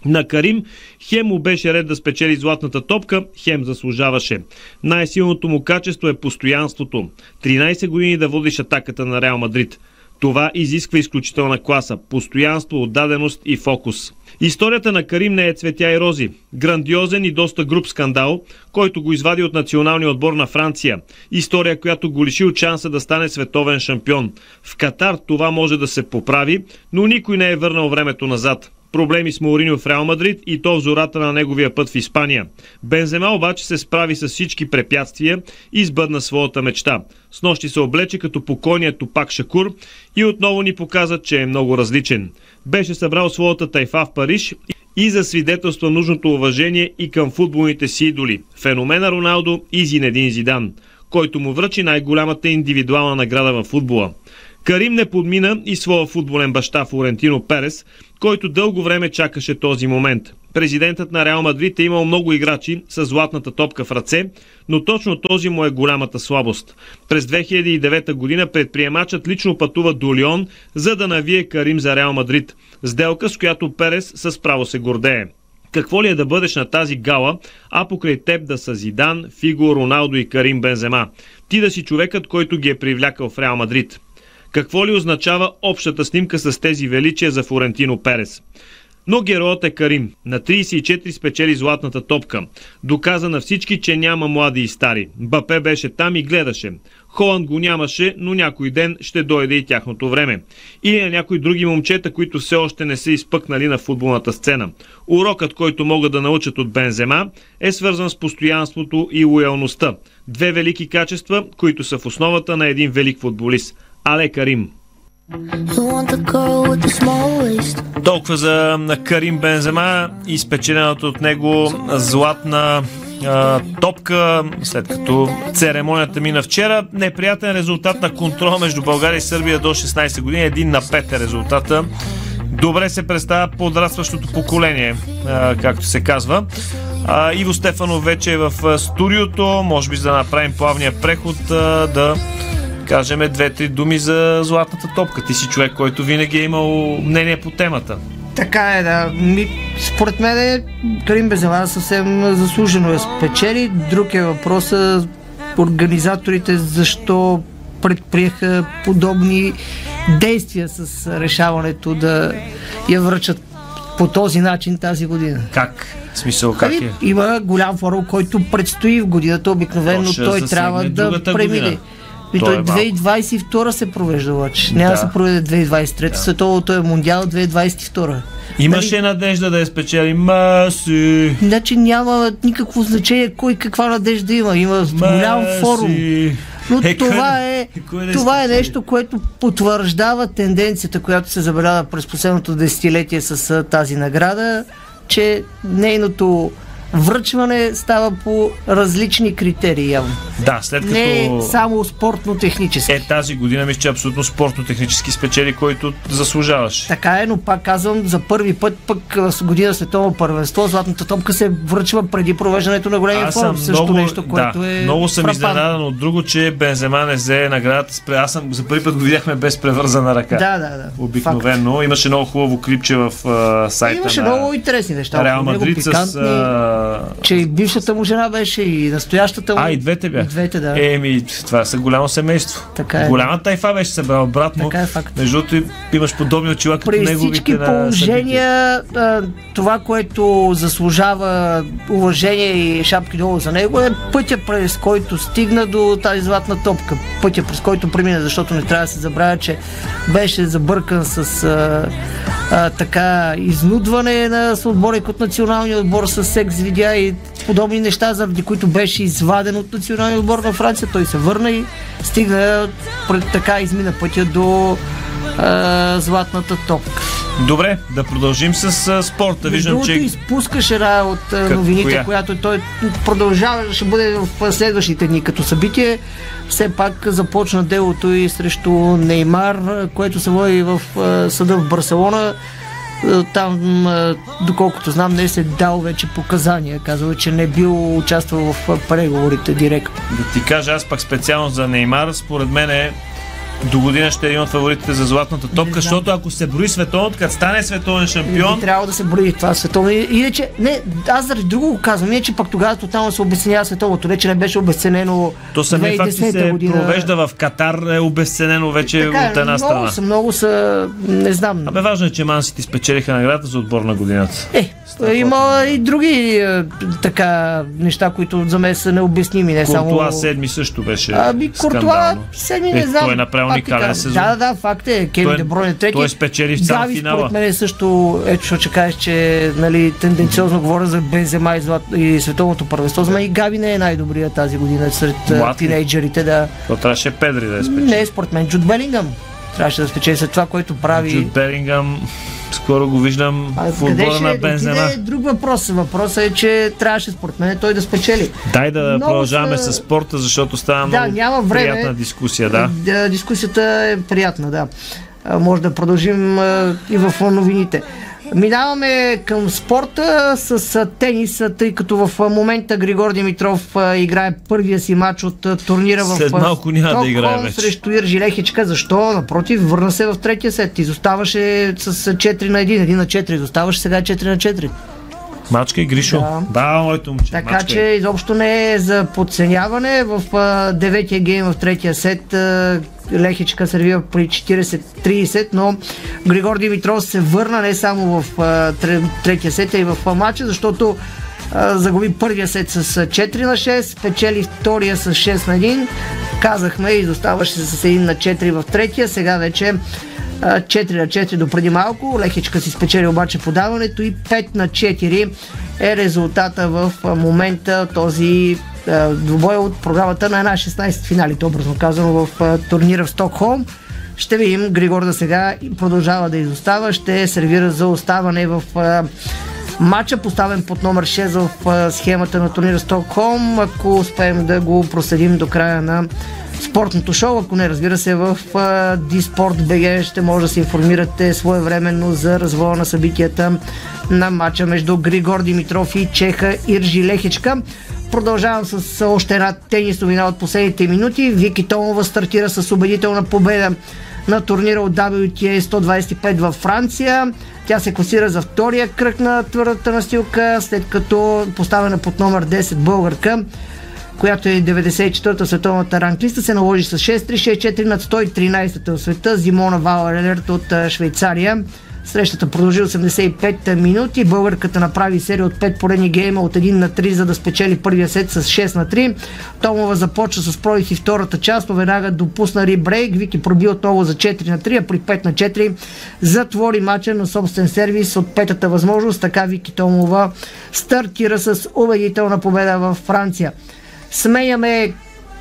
На Карим хем му беше ред да спечели златната топка, хем заслужаваше. Най-силното му качество е постоянството. 13 години да водиш атаката на Реал Мадрид. Това изисква изключителна класа, постоянство, отдаденост и фокус. Историята на Карим не е цветя и рози. Грандиозен и доста груп скандал, който го извади от националния отбор на Франция. История, която го лиши от шанса да стане световен шампион. В Катар това може да се поправи, но никой не е върнал времето назад проблеми с Мауриньо в Реал Мадрид и то в зората на неговия път в Испания. Бензема обаче се справи с всички препятствия и сбъдна своята мечта. С нощи се облече като покойният Топак Шакур и отново ни показа, че е много различен. Беше събрал своята тайфа в Париж и за свидетелства нужното уважение и към футболните си идоли – феномена Роналдо и Зинедин Зидан, който му връчи най-голямата индивидуална награда в футбола. Карим не подмина и своя футболен баща Флорентино Перес, който дълго време чакаше този момент. Президентът на Реал Мадрид е имал много играчи с златната топка в ръце, но точно този му е голямата слабост. През 2009 година предприемачът лично пътува до Лион, за да навие Карим за Реал Мадрид. Сделка, с която Перес с право се гордее. Какво ли е да бъдеш на тази гала, а покрай теб да са Зидан, Фиго, Роналдо и Карим Бензема? Ти да си човекът, който ги е привлякал в Реал Мадрид. Какво ли означава общата снимка с тези величия за Флорентино Перес? Но героят е Карим. На 34 спечели златната топка. Доказа на всички, че няма млади и стари. Бапе беше там и гледаше. Холанд го нямаше, но някой ден ще дойде и тяхното време. Или на някои други момчета, които все още не са изпъкнали на футболната сцена. Урокът, който могат да научат от Бензема, е свързан с постоянството и лоялността. Две велики качества, които са в основата на един велик футболист – Але Карим. Толкова за Карим Бензема и спечеленото от него златна а, топка, след като церемонията мина вчера. Неприятен резултат на контрола между България и Сърбия до 16 години. Един на 5 е резултата. Добре се представя подрастващото поколение, а, както се казва. А, Иво Стефанов вече е в студиото. Може би за да направим плавния преход а, да кажем две-три думи за златната топка. Ти си човек, който винаги е имал мнение по темата. Така е, да. Ми, според мен е, Карим Беземан съвсем заслужено е спечели. Друг е въпроса организаторите защо предприеха подобни действия с решаването да я връчат по този начин тази година. Как? В смисъл, как Ами, е? Има голям форум, който предстои в годината. Обикновено той трябва да премине. година. И То той е малко. 2022 се провежда обаче. Няма да, Да. се проведе 2023. Световото е Мондиал 2022. Имаше надежда да я спечели. Маси. Значи няма никакво значение кой каква надежда има. Има голям форум. Но Е, това кой- е, кой да това е нещо, което потвърждава тенденцията, която се забелязва през последното десетилетие с тази награда, че нейното връчване става по различни критерии явно. Да, след като... Не е само спортно-технически. Е, тази година мисля, че абсолютно спортно-технически спечели, който заслужаваш. Така е, но пак казвам, за първи път пък с година световно първенство, златната топка се връчва преди провеждането на големия форум. Също много, нещо, което да, е много съм фрапантно. изненадан от друго, че Бензема не взе наградата. Аз съм за първи път го видяхме без превързана ръка. Да, да, да. Обикновено. Имаше много хубаво клипче в а, сайта Имаше на много интересни неща. Реал Мадрид с... пикантни, А... Че и бившата му жена беше, и настоящата му. а, и двете бяха. И двете, да. Еми, това са голямо семейство. Така е. Голяма тайфа беше събрал брат му. Така е факт. Между другото, имаш подобни очила като При неговите всички на положения, а, това, което заслужава уважение и шапки долу за него е пътя, през който стигна до тази златна топка. Пътя, през който премина, защото не трябва да се забравя, че беше забъркан с а, а, така изнудване на отборник от националния отбор с секс видеа и подобни неща, заради които беше изваден от националния отбор на Франция. Той се върна и стигна пред така измина пътя до а, златната топка. Добре, да продължим с а, спорта. Виждам, Другото че изпускаш една от Как- новините, коя? която той продължава, ще бъде в следващите дни като събитие. Все пак започна делото и срещу Неймар, което се води в а, съда в Барселона. Там, доколкото знам, не се дал вече показания. Казва, че не бил участвал в преговорите директно. да ти кажа, аз пак специално за Неймар, според мен е до година ще е един от фаворитите за златната топка, защото ако се брои световното, като стане световен Не шампион, би трябвало да се брои това световно. И- Иначе, не, аз заради друго го казвам, иначе пък тогава тотално се обесценява световното. Не, че не беше обесценено то самия факт, че 2010 се година. провежда в Катар е обесценено вече Така, от една много страна. Са, много са, не знам. Абе важно е, че Мансити спечелиха наградата за отбор на годината. Е, има и други е, така неща, които за мен са необясними, не само... Куртуа седми също беше Ами Куртуа седми Е, не знам. Той е направил уникален сезон. Да, да, да, факт е. Кевин Той- Дебройн е трети. той спечели в цял Гави, финала. според мен е също, ето що че кажеш, че нали, тенденциозно говоря за Бензема и, злат, и световното първенство. За мен и Гави не е най-добрия тази година сред а, Млад ли? тинейджерите. Да. То трябваше Педри да е спечели. Не, според мен Джуд Белингъм трябваше да спечели след това, което прави. Джуд Белингъм, скоро го виждам А в отбора на отиде Бензема. е друг въпрос. Въпросът е, че трябваше според мен той да спечели. Дай да Много продължаваме са- с спорта, защото става Да, много няма време. приятна дискусия. Да. Да, дискусията е приятна, да. Може да продължим и в новините. Минаваме към спорта с тениса, тъй като в момента Григор Димитров играе първия си матч от турнира в След малко няма да играе вече. срещу Иржи Лехичка. Защо? Напротив, върна се в третия сет. Изоставаше с а, 4 на 1, 1 на 4. Изоставаше сега 4 на 4. Мачка и Гришо. Да. Да, моето момче. Така мачка че изобщо не е за подценяване. В деветия гейм в третия сет Лехичка сервира при 40-30, но Григор Димитров се върна не само в третия сет, а и в матча, защото загуби първия сет с а, 4 на 6, печели втория с 6 на 1. Казахме, изоставаше с 1 на 4 в третия, сега вече 4 на 4 до преди малко. Лехичка си спечели обаче подаването и 5 на 4 е резултата в момента този двубой от програмата на една 16 финалите, образно казано, в турнира в Стокхолм. Ще видим Григор да сега продължава да изостава. Ще сервира за оставане в а, матча, поставен под номер 6 в схемата на турнира Стокхолм. Ако успеем да го проследим до края на спортното шоу, ако не разбира се в БГ ще може да се информирате своевременно за развоя на събитията на матча между Григор Димитров и Чеха Иржи Лехичка. Продължавам с още една тенис новина от последните минути. Вики Томова стартира с убедителна победа на турнира от WTA 125 във Франция. Тя се класира за втория кръг на твърдата настилка, след като поставена под номер 10 българка която е 94-та световната ранглиста, се наложи с 6-3, 6-4 над 113-та в света Зимона Вауерлерт от Швейцария. Срещата продължи 85 минути. Българката направи серия от 5 поредни гейма от 1 на 3, за да спечели първия сет с 6 на 3. Томова започва с пробив и втората част, но веднага допусна рибрейк. Вики проби отново за 4 на 3, а при 5 на 4 затвори мача на собствен сервис от петата възможност. Така Вики Томова стартира с убедителна победа в Франция. Сменяме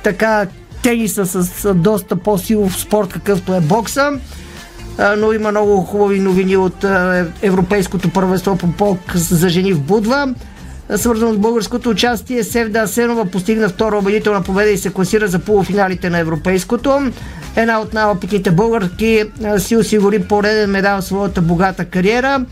така тениса с доста по-силов спорт, какъвто е бокса но има много хубави новини от Европейското първенство по полк за жени в Будва. Свързано с българското участие, Севда Асенова постигна втора убедителна победа и се класира за полуфиналите на Европейското. Една от най-опитните българки си осигури пореден медал в своята богата кариера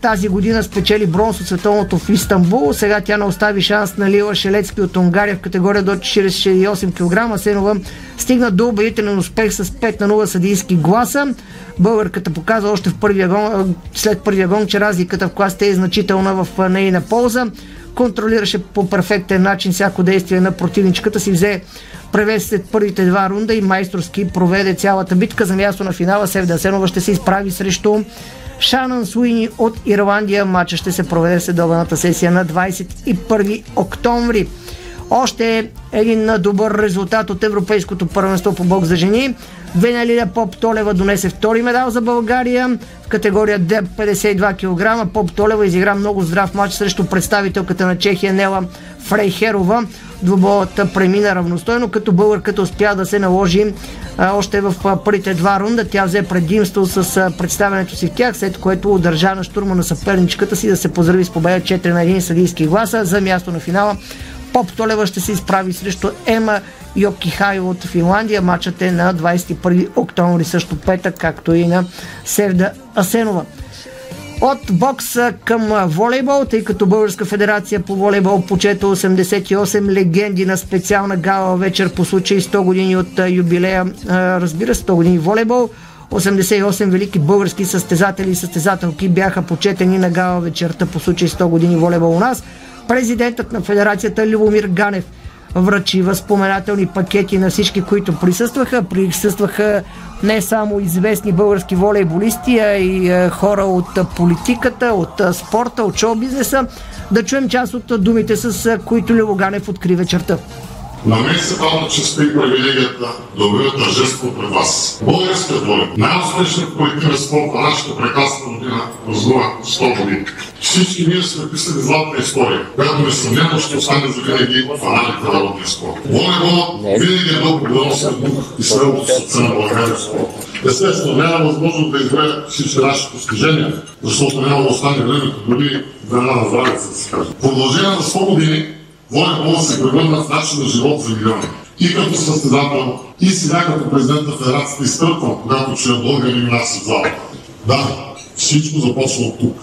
тази година спечели бронз от световното в Истанбул. Сега тя не остави шанс на Лила Шелецки от Унгария в категория до 48 кг. Сенова стигна до убедителен успех с 5 на 0 съдийски гласа. Българката показа още в първия гон, след първия гон, че разликата в класите е значителна в нейна полза. Контролираше по перфектен начин всяко действие на противничката си, взе превес след първите два рунда и майсторски проведе цялата битка за място на финала. Севда Сенова ще се изправи срещу Шанън Суини от Ирландия. Матча ще се проведе следобената сесия на 21 октомври. Още един добър резултат от Европейското първенство по бокс за жени. Венелия Поп Толева донесе втори медал за България в категория Д 52 кг. Поп Толева изигра много здрав матч срещу представителката на Чехия Нела Фрейхерова. Двобоята премина равностойно, като българката успя да се наложи още в първите два рунда. Тя взе предимство с представянето си в тях, след което удържа на штурма на съперничката си да се поздрави с победа 4 на 1 съдийски гласа за място на финала. Поп Толева ще се изправи срещу Ема Йокихай от Финландия. Матчът е на 21 октомври, също петък, както и на Севда Асенова. От бокса към волейбол, тъй като Българска федерация по волейбол почета 88 легенди на специална гала вечер по случай 100 години от юбилея, разбира се, 100 години волейбол. 88 велики български състезатели и състезателки бяха почетени на гала вечерта по случай 100 години волейбол у нас. Президентът на федерацията Любомир Ганев връчи възпоменателни пакети на всички, които присъстваха. Присъстваха не само известни български волейболисти, а и хора от политиката, от спорта, от шоу-бизнеса. Да чуем част от думите, с които Любо Ганев откри вечерта. На мен се пада честа и привилегията да обявя тържество пред вас. Българският волен, най-успешният колективен спорт на нашата прекрасна година, празнува 100 години. Всички ние сме писали златна история, която несъмнено ще остане за винаги в аналите на народния спорт. Волейболът винаги е бил победоносен дух и срелото сърце на България спорт. Естествено, няма възможност да избере всички наши постижения, защото няма да остане времето дори времена на здравица, да се каже. Продължение на 100 години волейбол се превърна в начин на живот за милиони. И като състезател, и сега като президент на федерацията изтърпвам, когато чуя българи си в залата. Да, всичко започва от тук.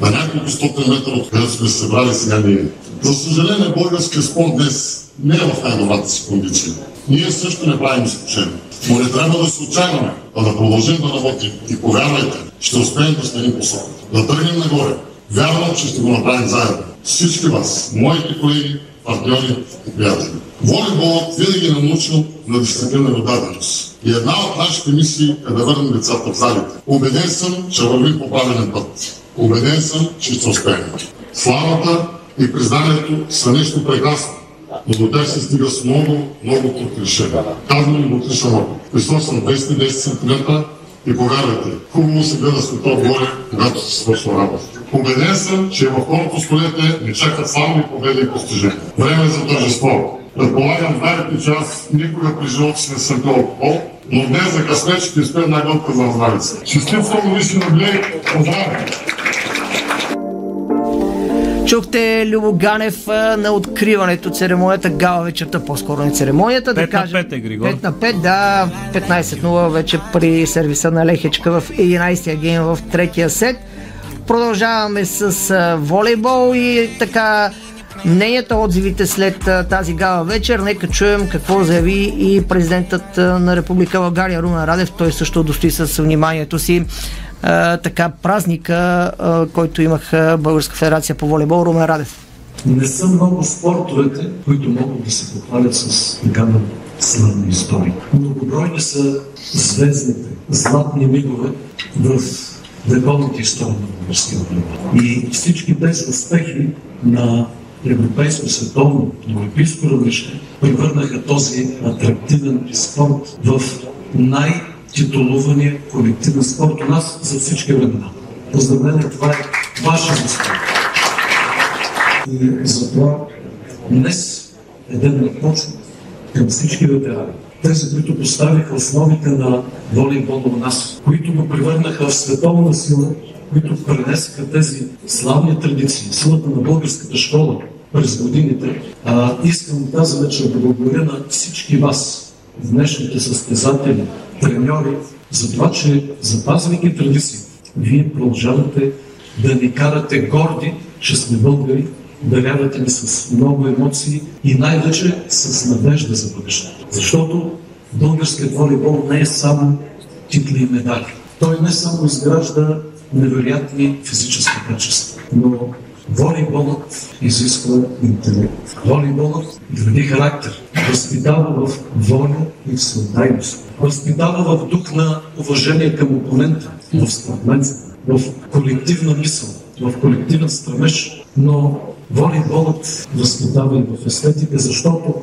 На няколко стотен метра от където сме се събрали сега ние. За съжаление, българския спорт днес не е в най-добрата си кондиция. Ние също не правим изключение. Но не трябва да се отчаяваме, а да продължим да работим. И повярвайте, ще успеем да сменим посока. Да тръгнем нагоре. Вярвам, че ще го направим заедно. Всички вас, моите колеги, партньори и приятели. Волейболът винаги е научил на дисциплина и отдаденост. И една от нашите мисии е да върнем децата в залите. Убеден съм, че вървим по правилен път. Убеден съм, че ще успеем. Славата и признанието са нещо прекрасно, но до тях се стига с много, много труд решения. Казвам им от личен опит. Христос съм 210 см и повярвайте, хубаво се гледа светло отгоре, когато се свършва работа. Убеден съм, че в второто столетие ни чакат славни победи и постижения. Време е за тържество. Предполагам, знаете, че аз никога при живота си не съм бил пол, но днес за късмет ще изпея една глътка за здравица. Щастлив 100 годишни наблей, поздравя! Чухте Любо Ганев на откриването церемонията, гала вечерта, по-скоро не церемонията. 5 да кажем, на 5 е, Григор. 5 на 5, да, 15-0 вече при сервиса на Лехечка в 11-я гейм в третия сет. Продължаваме с волейбол и така мненията, отзивите след тази гала вечер. Нека чуем какво заяви и президентът на Република България Румен Радев. Той също достои с вниманието си така празника, който имах Българска федерация по волейбол Румен Радев. Не са много спортовете, които могат да се похвалят с такава славна история. Многобройни са звездните, златни мигове в вековната история на българския волейбол. И всички тези успехи на европейско, световно, олимпийско равнище превърнаха този атрактивен спорт в най-титулувания колективен спорт у нас за всички времена. Поздравление, това е ваша успех. И затова днес е ден на почет към всички ветерани. Тези, които поставиха основите на волейбола у нас, които го превърнаха в световна сила, които пренесаха тези славни традиции, силата на българската школа през годините. А, искам тази вечер да благодаря на всички вас, днешните състезатели, треньори, за това, че запазвайки традиции, вие продължавате да ни карате горди, че сме българи, дарявате ни с много емоции и най-вече с надежда за бъдещето. Защото българският волейбол не е само титли и медали. Той не само изгражда невероятни физически качества, но волейболът изисква интелект. Волейболът гради характер, възпитава в воля и в съдайност, възпитава в дух на уважение към опонента, в спортменство, в колективна мисъл, в колективен стремеж, но волейболът възпитава и в естетика, защото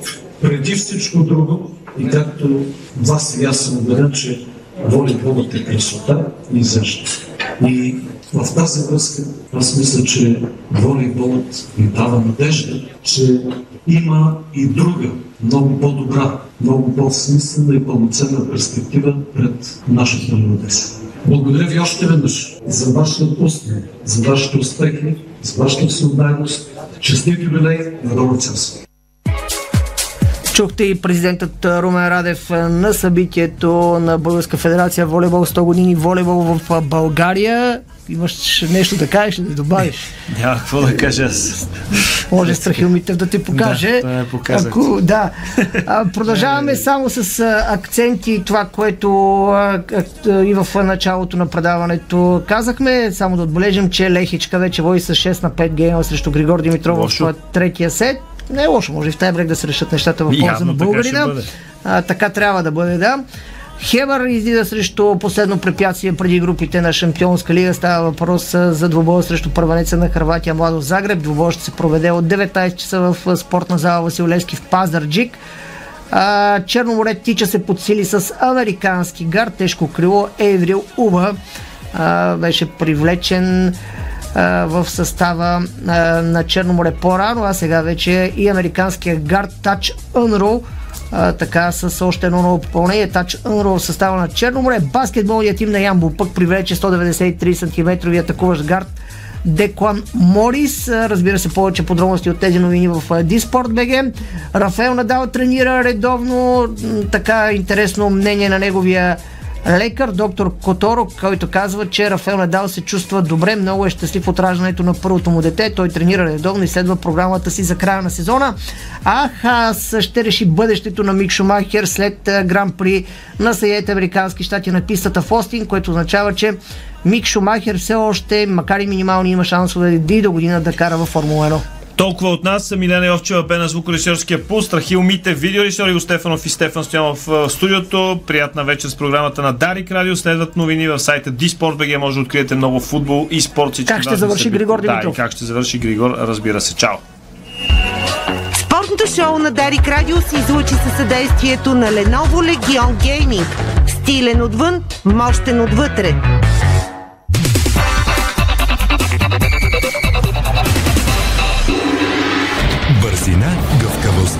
преди всичко друго, и както вас и аз съм убеден, че волейболът е красота и изящност. И в тази връзка аз мисля, че волейболът ни дава надежда, че има и друга, много по-добра, много по-смислена и пълноценна перспектива пред нашата младеж. Благодаря ви още веднъж за вашия успех, за вашите успехи, за вашата всеотдайност. Честит юбилей на Добър час! Чухте и президентът Румен Радев на събитието на Българска федерация волейбол 100 години волейбол в България. Имаш нещо да кажеш, да добавиш? Няма какво да кажа аз. Може Страхил Митев да ти покаже. Да, показах. Ако, да. А, продължаваме само с акценти, това, което а, и в началото на предаването казахме. Само да отбележим, че Лехичка вече води с 6 на 5 гейма срещу Григор Димитров Лошо. в третия сет. Не е лошо, може и в тази брек да се решат нещата в полза на така българина. бъде. А, така трябва да бъде, да. Хебър излиза срещу последно препятствие преди групите на Шампионска лига. Става въпрос за двубоя срещу първенеца на Харватия Младо Загреб. Двубоя ще се проведе от 19 часа в спортна зала Васил Левски в Пазарджик. Черноморе тича се подсили с американски гар, тежко крило Еврил Уба. Беше привлечен в състава на Черноморе по-рано, а сега вече и американския гард Тач Unroll а, така с още едно ново попълнение. Тач в състава на Черноморе. Баскетболният тим на Ямбол пък привлече 193 см атакуващ гард Деклан Морис. Разбира се, повече подробности от тези новини в Диспорт БГ. Рафаел Надал тренира редовно. Така интересно мнение на неговия лекар, доктор Которо, който казва, че Рафаел Надал се чувства добре, много е щастлив от раждането на първото му дете. Той тренира редовно и следва програмата си за края на сезона. А Хас ще реши бъдещето на Мик Шумахер след а, гран при на Съединените Американски щати на пистата в Остин, което означава, че Мик Шумахер все още, макар и минимални, има шансове и до година да кара във Формула 1. Толкова от нас. Милена Йовчева бе на звукорежисьорския пул, Страхил Мите, видеорежисьор Иво Стефанов и Стефан Стоянов в студиото. Приятна вечер с програмата на Дарик Радио. Следват новини в сайта Disport.bg. Може да откриете много футбол и спорт. всички Как ще завърши събития. Григор Да, Димитров? и как ще завърши Григор, разбира се. Чао! Спортното шоу на Дарик Радио се излучи със съдействието на Lenovo Legion Gaming. Стилен отвън, мощен отвътре.